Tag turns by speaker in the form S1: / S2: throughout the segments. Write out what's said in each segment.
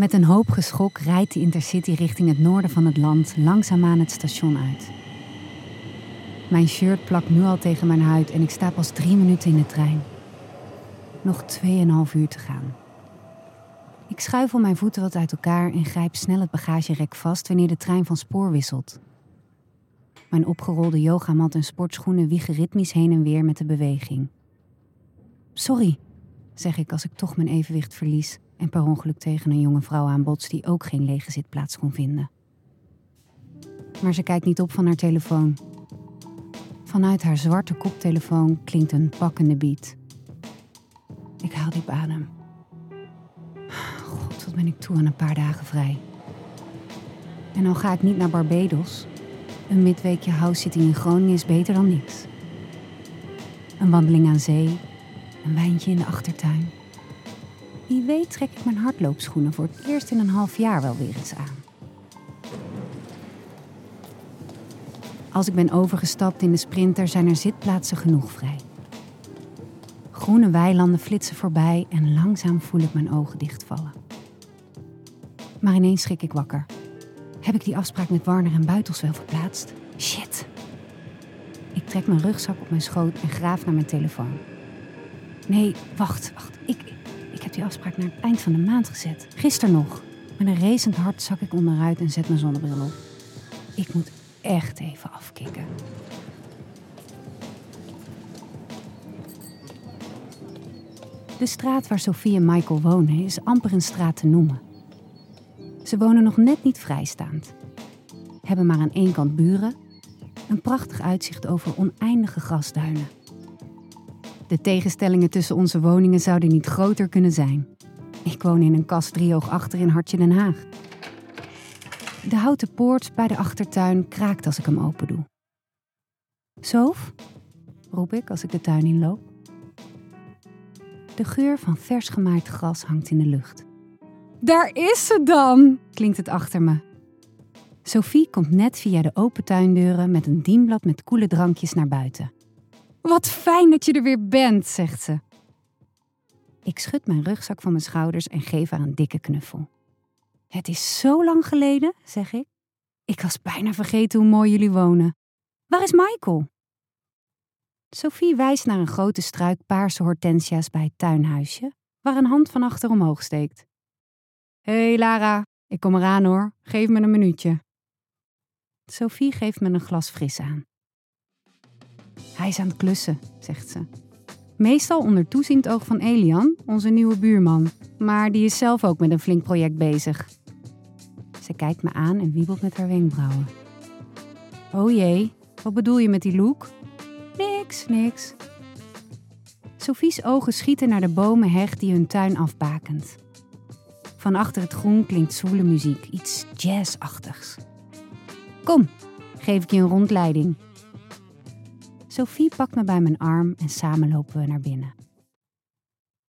S1: Met een hoop geschok rijdt de Intercity richting het noorden van het land langzaamaan het station uit. Mijn shirt plakt nu al tegen mijn huid en ik sta pas drie minuten in de trein. Nog 2,5 uur te gaan. Ik schuifel mijn voeten wat uit elkaar en grijp snel het bagagerek vast wanneer de trein van spoor wisselt. Mijn opgerolde yogamat en sportschoenen wiegen ritmisch heen en weer met de beweging. Sorry, zeg ik als ik toch mijn evenwicht verlies en per ongeluk tegen een jonge vrouw aanbots die ook geen lege zitplaats kon vinden. Maar ze kijkt niet op van haar telefoon. Vanuit haar zwarte koptelefoon klinkt een pakkende beat. Ik haal diep adem. God, wat ben ik toe aan een paar dagen vrij. En al ga ik niet naar Barbados, een midweekje house-sitting in Groningen is beter dan niks. Een wandeling aan zee, een wijntje in de achtertuin. Wie weet trek ik mijn hardloopschoenen voor het eerst in een half jaar wel weer eens aan. Als ik ben overgestapt in de sprinter zijn er zitplaatsen genoeg vrij. Groene weilanden flitsen voorbij en langzaam voel ik mijn ogen dichtvallen. Maar ineens schrik ik wakker. Heb ik die afspraak met Warner en Buitels wel verplaatst? Shit. Ik trek mijn rugzak op mijn schoot en graaf naar mijn telefoon. Nee, wacht, wacht. Ik, ik heb die afspraak naar het eind van de maand gezet. Gisteren nog. Met een racend hart zak ik onderuit en zet mijn zonnebril op. Ik moet echt even afkicken. De straat waar Sophie en Michael wonen is amper een straat te noemen. Ze wonen nog net niet vrijstaand. Hebben maar aan één kant buren. Een prachtig uitzicht over oneindige grasduinen. De tegenstellingen tussen onze woningen zouden niet groter kunnen zijn. Ik woon in een kast driehoog achter in Hartje Den Haag. De houten poort bij de achtertuin kraakt als ik hem open doe. Sof? roep ik als ik de tuin inloop. De geur van vers gemaaid gras hangt in de lucht. Daar is ze dan, klinkt het achter me. Sophie komt net via de open tuindeuren met een dienblad met koele drankjes naar buiten. Wat fijn dat je er weer bent, zegt ze. Ik schud mijn rugzak van mijn schouders en geef haar een dikke knuffel. Het is zo lang geleden, zeg ik. Ik was bijna vergeten hoe mooi jullie wonen. Waar is Michael? Sophie wijst naar een grote struik paarse hortensia's bij het tuinhuisje, waar een hand van achter omhoog steekt. Hé hey Lara, ik kom eraan hoor, geef me een minuutje. Sophie geeft me een glas fris aan. Hij is aan het klussen, zegt ze. Meestal onder toeziend oog van Elian, onze nieuwe buurman, maar die is zelf ook met een flink project bezig. Ze kijkt me aan en wiebelt met haar wenkbrauwen. Oh jee, wat bedoel je met die look? Niks, niks. Sophie's ogen schieten naar de bomenheg die hun tuin afbakent. Van achter het groen klinkt zwoele muziek, iets jazzachtigs. Kom, geef ik je een rondleiding. Sophie pakt me bij mijn arm en samen lopen we naar binnen.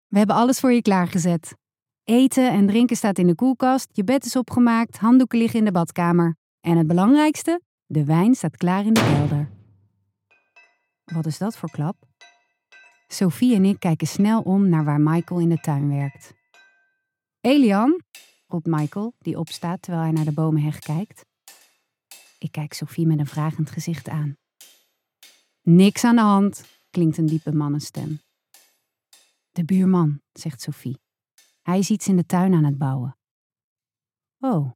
S1: We hebben alles voor je klaargezet. Eten en drinken staat in de koelkast, je bed is opgemaakt, handdoeken liggen in de badkamer. En het belangrijkste, de wijn staat klaar in de kelder. Wat is dat voor klap? Sophie en ik kijken snel om naar waar Michael in de tuin werkt. Elian, roept Michael, die opstaat terwijl hij naar de bomenheg kijkt. Ik kijk Sophie met een vragend gezicht aan. Niks aan de hand, klinkt een diepe mannenstem. De buurman, zegt Sophie. Hij is iets in de tuin aan het bouwen. Oh.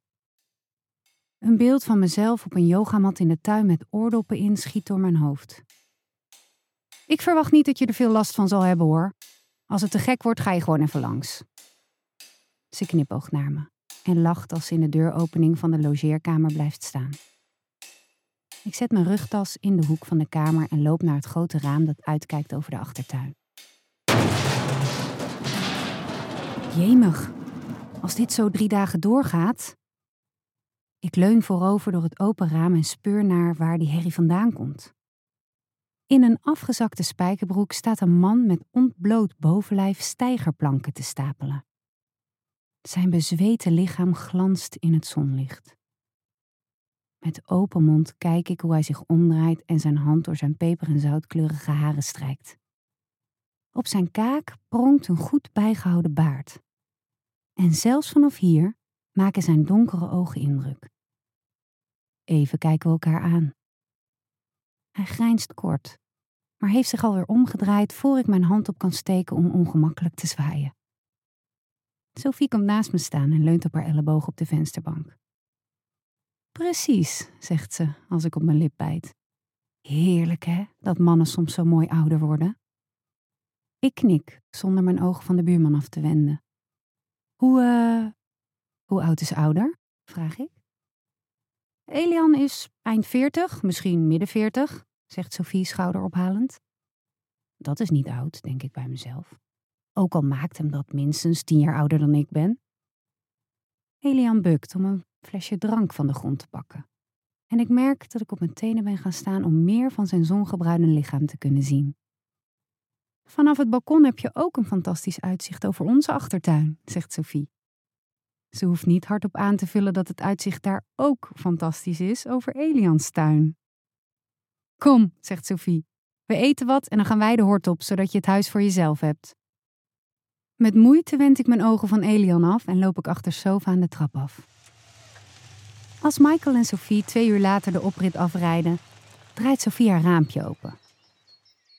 S1: Een beeld van mezelf op een yogamat in de tuin met oordoppen in schiet door mijn hoofd. Ik verwacht niet dat je er veel last van zal hebben hoor. Als het te gek wordt, ga je gewoon even langs. Ze knipoogt naar me en lacht als ze in de deuropening van de logeerkamer blijft staan. Ik zet mijn rugtas in de hoek van de kamer en loop naar het grote raam dat uitkijkt over de achtertuin. Jemig, als dit zo drie dagen doorgaat. Ik leun voorover door het open raam en speur naar waar die herrie vandaan komt. In een afgezakte spijkerbroek staat een man met ontbloot bovenlijf stijgerplanken te stapelen. Zijn bezweten lichaam glanst in het zonlicht. Met open mond kijk ik hoe hij zich omdraait en zijn hand door zijn peper- en zoutkleurige haren strijkt. Op zijn kaak pronkt een goed bijgehouden baard. En zelfs vanaf hier, maken zijn donkere ogen indruk. Even kijken we elkaar aan. Hij grijnst kort, maar heeft zich alweer omgedraaid voor ik mijn hand op kan steken om ongemakkelijk te zwaaien. Sophie komt naast me staan en leunt op haar elleboog op de vensterbank. Precies, zegt ze als ik op mijn lip bijt. Heerlijk hè, dat mannen soms zo mooi ouder worden. Ik knik, zonder mijn ogen van de buurman af te wenden. Hoe, uh, hoe oud is ouder? vraag ik. Elian is eind veertig, misschien midden veertig, zegt Sophie schouderophalend. Dat is niet oud, denk ik bij mezelf. Ook al maakt hem dat minstens tien jaar ouder dan ik ben. Elian bukt om een flesje drank van de grond te pakken. En ik merk dat ik op mijn tenen ben gaan staan om meer van zijn zongebruine lichaam te kunnen zien. Vanaf het balkon heb je ook een fantastisch uitzicht over onze achtertuin, zegt Sophie. Ze hoeft niet hardop aan te vullen dat het uitzicht daar ook fantastisch is over Elians tuin. Kom, zegt Sophie. We eten wat en dan gaan wij de hort op, zodat je het huis voor jezelf hebt. Met moeite wend ik mijn ogen van Elian af en loop ik achter Sofa aan de trap af. Als Michael en Sophie twee uur later de oprit afrijden, draait Sophie haar raampje open.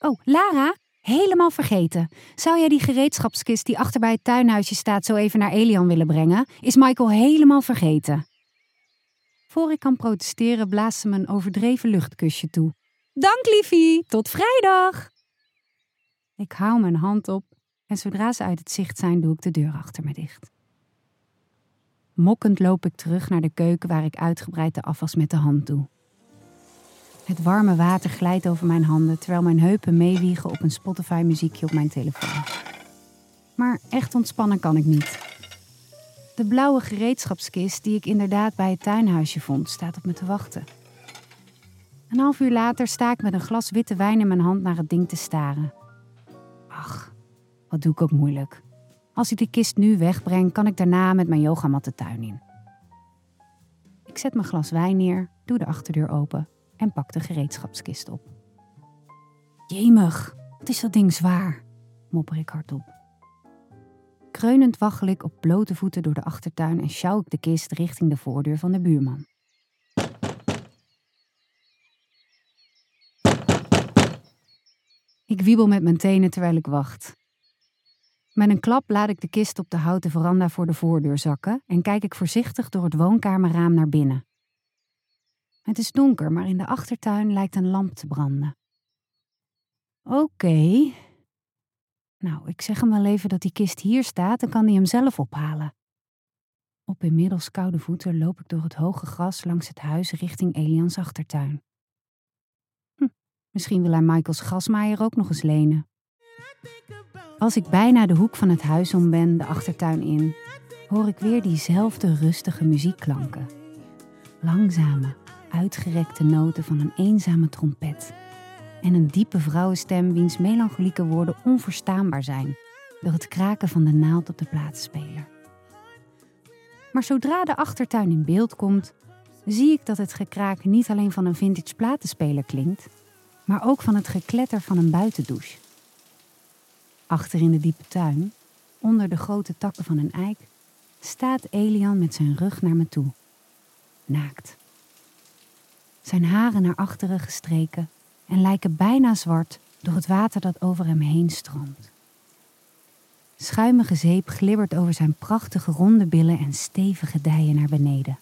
S1: Oh, Lara, helemaal vergeten. Zou jij die gereedschapskist die achter bij het tuinhuisje staat zo even naar Elian willen brengen? Is Michael helemaal vergeten. Voor ik kan protesteren, blaast ze me een overdreven luchtkusje toe. Dank, liefie. Tot vrijdag. Ik hou mijn hand op en zodra ze uit het zicht zijn, doe ik de deur achter me dicht. Mokkend loop ik terug naar de keuken waar ik uitgebreid de afwas met de hand doe. Het warme water glijdt over mijn handen terwijl mijn heupen meewiegen op een Spotify-muziekje op mijn telefoon. Maar echt ontspannen kan ik niet. De blauwe gereedschapskist die ik inderdaad bij het tuinhuisje vond, staat op me te wachten. Een half uur later sta ik met een glas witte wijn in mijn hand naar het ding te staren. Ach, wat doe ik ook moeilijk. Als ik de kist nu wegbreng, kan ik daarna met mijn yogamat de tuin in. Ik zet mijn glas wijn neer, doe de achterdeur open en pak de gereedschapskist op. Jemig, wat is dat ding zwaar, mopper ik hardop. Kreunend waggel ik op blote voeten door de achtertuin en sjouw ik de kist richting de voordeur van de buurman. Ik wiebel met mijn tenen terwijl ik wacht. Met een klap laat ik de kist op de houten veranda voor de voordeur zakken en kijk ik voorzichtig door het woonkamerraam naar binnen. Het is donker, maar in de achtertuin lijkt een lamp te branden. Oké. Nou, ik zeg hem wel even dat die kist hier staat, dan kan hij hem zelf ophalen. Op inmiddels koude voeten loop ik door het hoge gras langs het huis richting Elians achtertuin. Hm, misschien wil hij Michaels grasmaaier ook nog eens lenen. Als ik bijna de hoek van het huis om ben, de achtertuin in, hoor ik weer diezelfde rustige muziekklanken. Langzame, uitgerekte noten van een eenzame trompet. En een diepe vrouwenstem wiens melancholieke woorden onverstaanbaar zijn door het kraken van de naald op de platenspeler. Maar zodra de achtertuin in beeld komt, zie ik dat het gekraak niet alleen van een vintage platenspeler klinkt, maar ook van het gekletter van een buitendouche. Achter in de diepe tuin, onder de grote takken van een eik, staat Elian met zijn rug naar me toe. Naakt. Zijn haren naar achteren gestreken en lijken bijna zwart door het water dat over hem heen stroomt. Schuimige zeep glibbert over zijn prachtige ronde billen en stevige dijen naar beneden.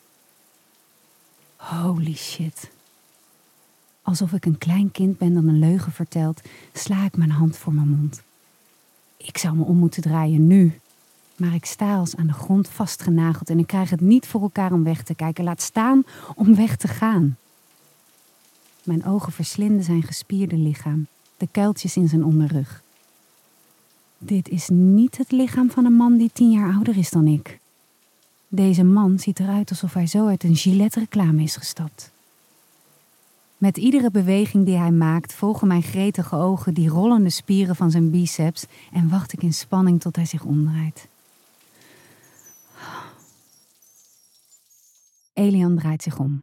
S1: Holy shit. Alsof ik een klein kind ben dat een leugen vertelt, sla ik mijn hand voor mijn mond. Ik zou me om moeten draaien nu. Maar ik sta als aan de grond vastgenageld en ik krijg het niet voor elkaar om weg te kijken. Laat staan om weg te gaan. Mijn ogen verslinden zijn gespierde lichaam, de kuiltjes in zijn onderrug. Dit is niet het lichaam van een man die tien jaar ouder is dan ik. Deze man ziet eruit alsof hij zo uit een Gillette-reclame is gestapt. Met iedere beweging die hij maakt volgen mijn gretige ogen die rollende spieren van zijn biceps en wacht ik in spanning tot hij zich omdraait. Elian draait zich om.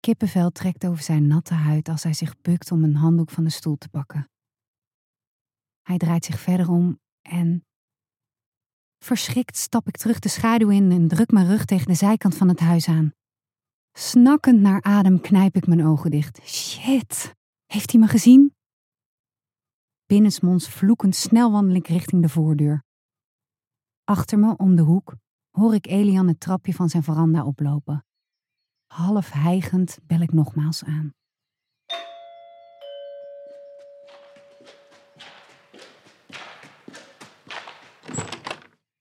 S1: Kippenvel trekt over zijn natte huid als hij zich bukt om een handdoek van de stoel te pakken. Hij draait zich verder om en Verschrikt stap ik terug de schaduw in en druk mijn rug tegen de zijkant van het huis aan. Snakkend naar adem knijp ik mijn ogen dicht. Shit, heeft hij me gezien? Binnensmonds vloekend snel wandel ik richting de voordeur. Achter me, om de hoek, hoor ik Elian het trapje van zijn veranda oplopen. Half hijgend bel ik nogmaals aan.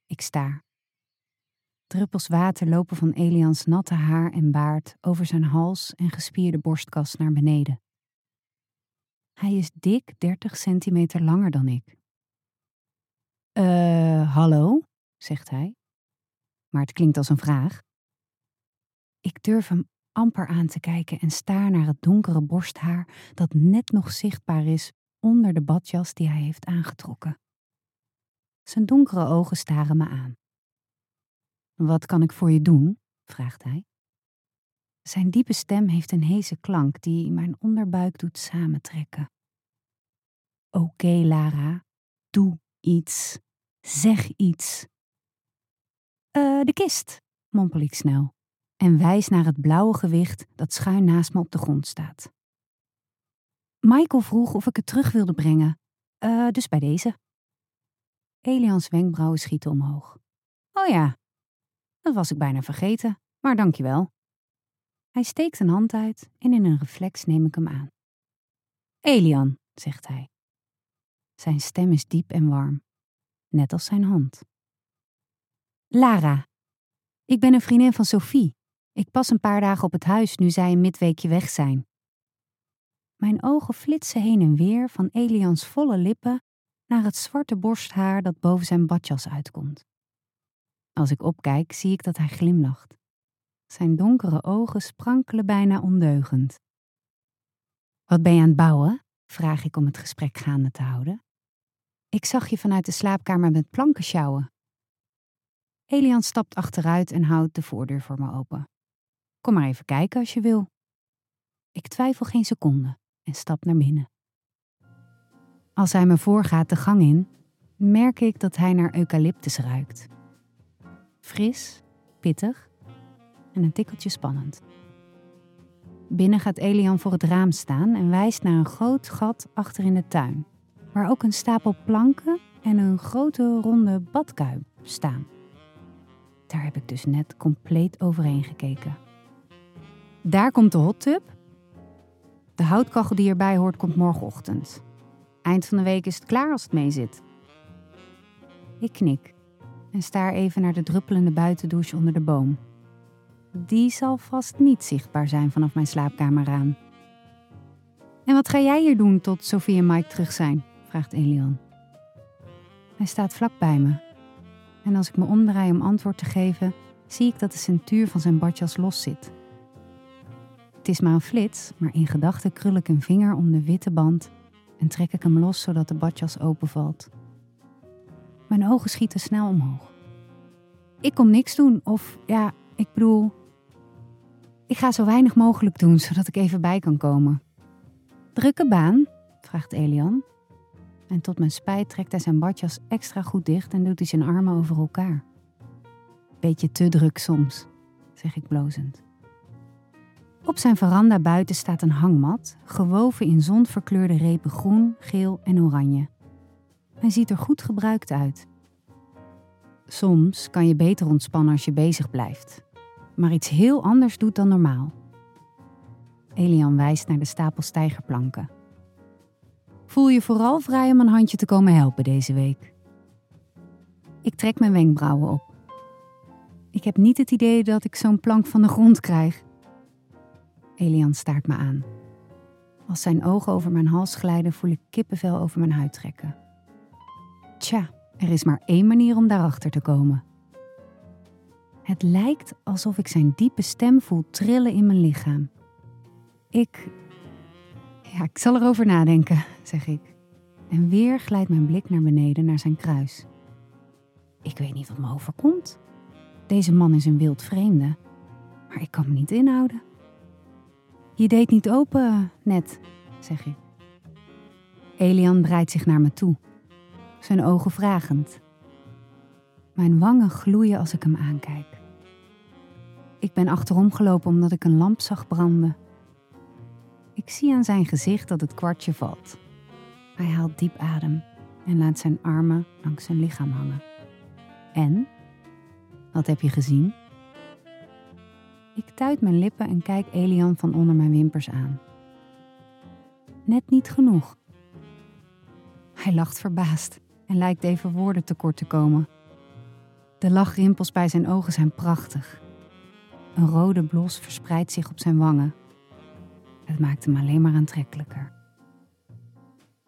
S1: Ik sta. Druppels water lopen van Elians natte haar en baard over zijn hals en gespierde borstkas naar beneden. Hij is dik 30 centimeter langer dan ik. Eh, hallo, zegt hij. Maar het klinkt als een vraag. Ik durf hem amper aan te kijken en staar naar het donkere borsthaar dat net nog zichtbaar is onder de badjas die hij heeft aangetrokken. Zijn donkere ogen staren me aan. Wat kan ik voor je doen? vraagt hij. Zijn diepe stem heeft een heese klank die mijn onderbuik doet samentrekken. Oké, Lara, doe iets. Zeg iets. Uh, de kist, mompel ik snel en wijs naar het blauwe gewicht dat schuin naast me op de grond staat. Michael vroeg of ik het terug wilde brengen, uh, dus bij deze. Elians wenkbrauwen schieten omhoog. Oh ja, dat was ik bijna vergeten, maar dankjewel. Hij steekt een hand uit en in een reflex neem ik hem aan. Elian, zegt hij. Zijn stem is diep en warm, net als zijn hand. Lara, ik ben een vriendin van Sophie. Ik pas een paar dagen op het huis nu zij een midweekje weg zijn. Mijn ogen flitsen heen en weer van Elians volle lippen naar het zwarte borsthaar dat boven zijn badjas uitkomt. Als ik opkijk, zie ik dat hij glimlacht. Zijn donkere ogen sprankelen bijna ondeugend. Wat ben je aan het bouwen? vraag ik om het gesprek gaande te houden. Ik zag je vanuit de slaapkamer met planken sjouwen. Elian stapt achteruit en houdt de voordeur voor me open. Kom maar even kijken als je wil. Ik twijfel geen seconde en stap naar binnen. Als hij me voorgaat de gang in, merk ik dat hij naar eucalyptus ruikt. Fris, pittig en een tikkeltje spannend. Binnen gaat Elian voor het raam staan en wijst naar een groot gat achter in de tuin, waar ook een stapel planken en een grote ronde badkuip staan. Daar heb ik dus net compleet overheen gekeken. Daar komt de hot tub. De houtkachel die erbij hoort komt morgenochtend. Eind van de week is het klaar als het mee zit. Ik knik en staar even naar de druppelende buitendouche onder de boom. Die zal vast niet zichtbaar zijn vanaf mijn slaapkamerraam. En wat ga jij hier doen tot Sophie en Mike terug zijn? vraagt Elian. Hij staat vlak bij me. En als ik me omdraai om antwoord te geven, zie ik dat de centuur van zijn badjas los zit. Het is maar een flits, maar in gedachten krul ik een vinger om de witte band en trek ik hem los zodat de badjas openvalt. Mijn ogen schieten snel omhoog. Ik kom niks doen, of ja, ik bedoel. Ik ga zo weinig mogelijk doen zodat ik even bij kan komen. Drukke baan? vraagt Elian. En tot mijn spijt trekt hij zijn badjas extra goed dicht en doet hij zijn armen over elkaar. Beetje te druk soms, zeg ik blozend. Op zijn veranda buiten staat een hangmat, gewoven in zonverkleurde repen groen, geel en oranje. Hij ziet er goed gebruikt uit. Soms kan je beter ontspannen als je bezig blijft, maar iets heel anders doet dan normaal. Elian wijst naar de stapel stijgerplanken. Voel je vooral vrij om een handje te komen helpen deze week. Ik trek mijn wenkbrauwen op. Ik heb niet het idee dat ik zo'n plank van de grond krijg. Elian staart me aan. Als zijn ogen over mijn hals glijden, voel ik kippenvel over mijn huid trekken. Tja, er is maar één manier om daarachter te komen. Het lijkt alsof ik zijn diepe stem voel trillen in mijn lichaam. Ik. Ja, ik zal erover nadenken, zeg ik. En weer glijdt mijn blik naar beneden naar zijn kruis. Ik weet niet wat me overkomt. Deze man is een wild vreemde, maar ik kan me niet inhouden. Je deed niet open, net, zeg ik. Elian breidt zich naar me toe, zijn ogen vragend. Mijn wangen gloeien als ik hem aankijk. Ik ben achterom gelopen omdat ik een lamp zag branden. Ik zie aan zijn gezicht dat het kwartje valt. Hij haalt diep adem en laat zijn armen langs zijn lichaam hangen. En? Wat heb je gezien? Ik tuit mijn lippen en kijk Elian van onder mijn wimpers aan. Net niet genoeg. Hij lacht verbaasd en lijkt even woorden tekort te komen. De lachrimpels bij zijn ogen zijn prachtig. Een rode blos verspreidt zich op zijn wangen. Het maakt hem alleen maar aantrekkelijker.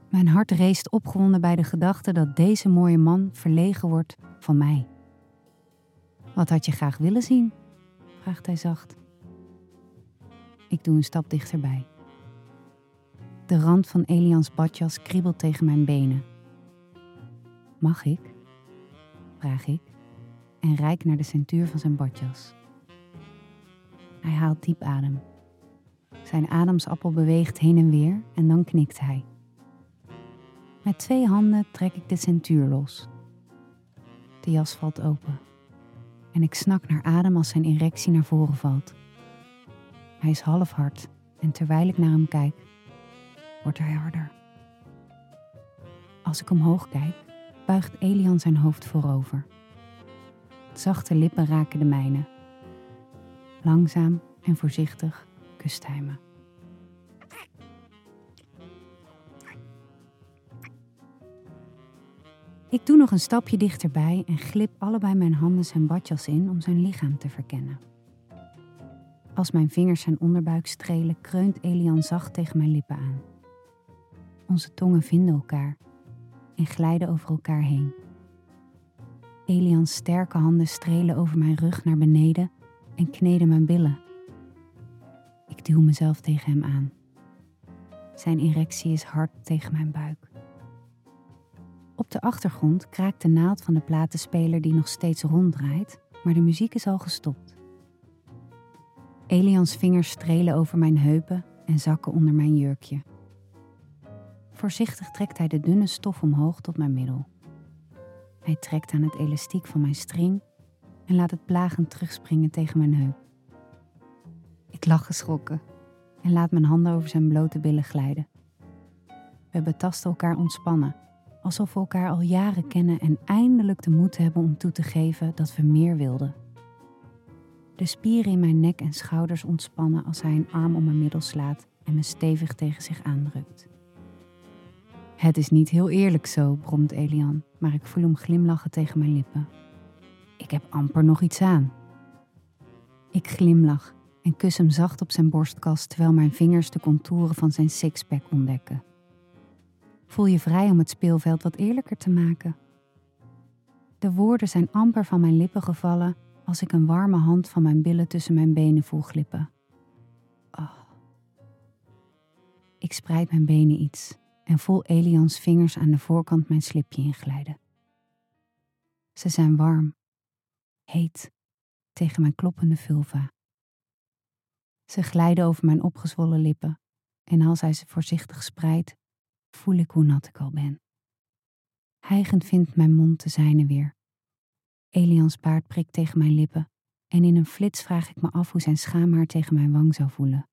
S1: Mijn hart reest opgewonden bij de gedachte dat deze mooie man verlegen wordt van mij. Wat had je graag willen zien? vraagt hij zacht. Ik doe een stap dichterbij. De rand van Elians badjas kriebelt tegen mijn benen. Mag ik? vraag ik en reik naar de centuur van zijn badjas. Hij haalt diep adem. Zijn ademsappel beweegt heen en weer en dan knikt hij. Met twee handen trek ik de centuur los. De jas valt open. En ik snak naar adem als zijn erectie naar voren valt. Hij is half hard en terwijl ik naar hem kijk, wordt hij harder. Als ik omhoog kijk, buigt Elian zijn hoofd voorover. Zachte lippen raken de mijne. Langzaam en voorzichtig kust hij me. Ik doe nog een stapje dichterbij en glip allebei mijn handen zijn badjas in om zijn lichaam te verkennen. Als mijn vingers zijn onderbuik strelen, kreunt Elian zacht tegen mijn lippen aan. Onze tongen vinden elkaar en glijden over elkaar heen. Elians sterke handen strelen over mijn rug naar beneden en kneden mijn billen. Ik duw mezelf tegen hem aan. Zijn erectie is hard tegen mijn buik. Op de achtergrond kraakt de naald van de platenspeler die nog steeds ronddraait, maar de muziek is al gestopt. Elians vingers strelen over mijn heupen en zakken onder mijn jurkje. Voorzichtig trekt hij de dunne stof omhoog tot mijn middel. Hij trekt aan het elastiek van mijn string en laat het plagend terugspringen tegen mijn heup. Ik lach geschrokken en laat mijn handen over zijn blote billen glijden. We betasten elkaar ontspannen, alsof we elkaar al jaren kennen en eindelijk de moed hebben om toe te geven dat we meer wilden. De spieren in mijn nek en schouders ontspannen als hij een arm om mijn middel slaat en me stevig tegen zich aandrukt. Het is niet heel eerlijk zo, bromt Elian, maar ik voel hem glimlachen tegen mijn lippen. Ik heb amper nog iets aan. Ik glimlach en kus hem zacht op zijn borstkas terwijl mijn vingers de contouren van zijn sixpack ontdekken. Voel je vrij om het speelveld wat eerlijker te maken. De woorden zijn amper van mijn lippen gevallen als ik een warme hand van mijn billen tussen mijn benen voel glippen. Oh. Ik spreid mijn benen iets en voel Elians vingers aan de voorkant mijn slipje inglijden. Ze zijn warm, heet, tegen mijn kloppende vulva. Ze glijden over mijn opgezwollen lippen en als hij ze voorzichtig spreidt, voel ik hoe nat ik al ben. Hijgend vindt mijn mond de zijne weer. Elians baard prikt tegen mijn lippen en in een flits vraag ik me af hoe zijn schaamhaar tegen mijn wang zou voelen.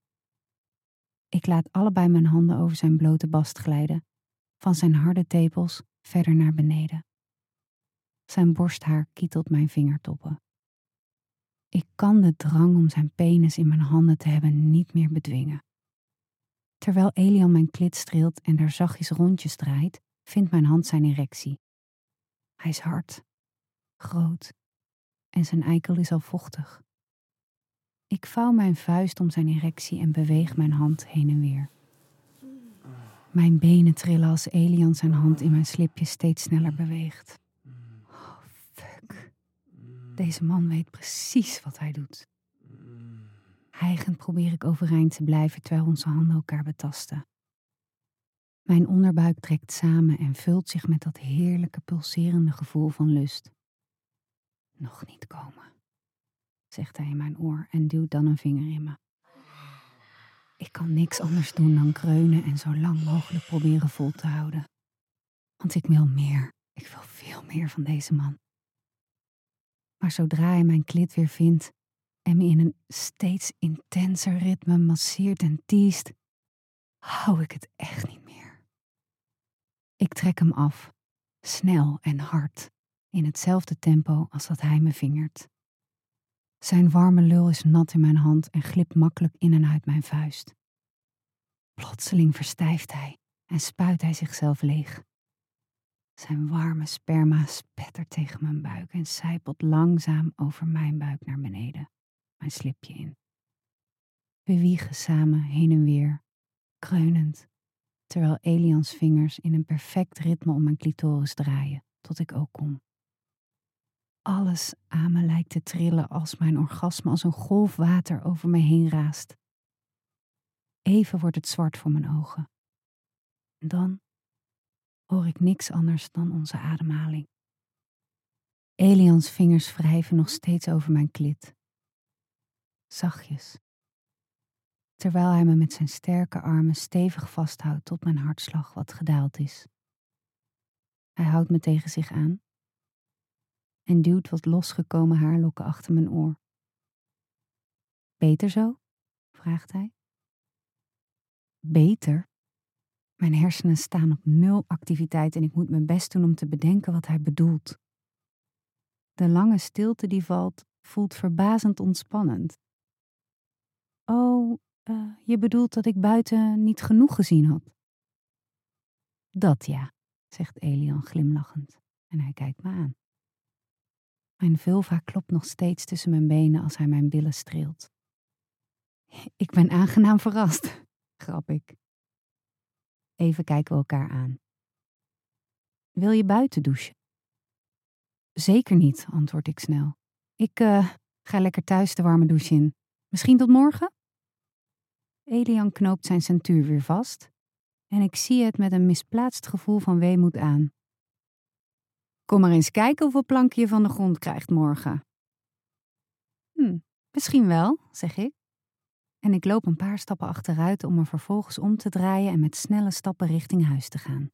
S1: Ik laat allebei mijn handen over zijn blote bast glijden, van zijn harde tepels verder naar beneden. Zijn borsthaar kietelt mijn vingertoppen. Ik kan de drang om zijn penis in mijn handen te hebben niet meer bedwingen. Terwijl Elian mijn klit streelt en daar zachtjes rondjes draait, vindt mijn hand zijn erectie. Hij is hard, groot en zijn eikel is al vochtig. Ik vouw mijn vuist om zijn erectie en beweeg mijn hand heen en weer. Mijn benen trillen als Elian zijn hand in mijn slipje steeds sneller beweegt. Oh, fuck. Deze man weet precies wat hij doet. Hijgend probeer ik overeind te blijven terwijl onze handen elkaar betasten. Mijn onderbuik trekt samen en vult zich met dat heerlijke pulserende gevoel van lust. Nog niet komen zegt hij in mijn oor en duwt dan een vinger in me. Ik kan niks anders doen dan kreunen en zo lang mogelijk proberen vol te houden. Want ik wil meer. Ik wil veel meer van deze man. Maar zodra hij mijn klit weer vindt en me in een steeds intenser ritme masseert en tiest, hou ik het echt niet meer. Ik trek hem af, snel en hard, in hetzelfde tempo als dat hij me vingert. Zijn warme lul is nat in mijn hand en glipt makkelijk in en uit mijn vuist. Plotseling verstijft hij en spuit hij zichzelf leeg. Zijn warme sperma spettert tegen mijn buik en sijpelt langzaam over mijn buik naar beneden, mijn slipje in. We wiegen samen heen en weer, kreunend, terwijl Elians vingers in een perfect ritme om mijn clitoris draaien, tot ik ook kom. Alles aan me lijkt te trillen als mijn orgasme als een golf water over me heen raast. Even wordt het zwart voor mijn ogen. En dan hoor ik niks anders dan onze ademhaling. Elians vingers wrijven nog steeds over mijn klit. Zachtjes. Terwijl hij me met zijn sterke armen stevig vasthoudt tot mijn hartslag wat gedaald is. Hij houdt me tegen zich aan en duwt wat losgekomen haarlokken achter mijn oor. Beter zo? vraagt hij. Beter? Mijn hersenen staan op nul activiteit en ik moet mijn best doen om te bedenken wat hij bedoelt. De lange stilte die valt voelt verbazend ontspannend. Oh, uh, je bedoelt dat ik buiten niet genoeg gezien had? Dat ja, zegt Elian glimlachend en hij kijkt me aan. Mijn vulva klopt nog steeds tussen mijn benen als hij mijn billen streelt. Ik ben aangenaam verrast, grap ik. Even kijken we elkaar aan. Wil je buiten douchen? Zeker niet, antwoord ik snel. Ik uh, ga lekker thuis de warme douche in. Misschien tot morgen? Elian knoopt zijn centuur weer vast en ik zie het met een misplaatst gevoel van weemoed aan. Kom maar eens kijken hoeveel planken je van de grond krijgt morgen. Hm, misschien wel, zeg ik. En ik loop een paar stappen achteruit om me vervolgens om te draaien en met snelle stappen richting huis te gaan.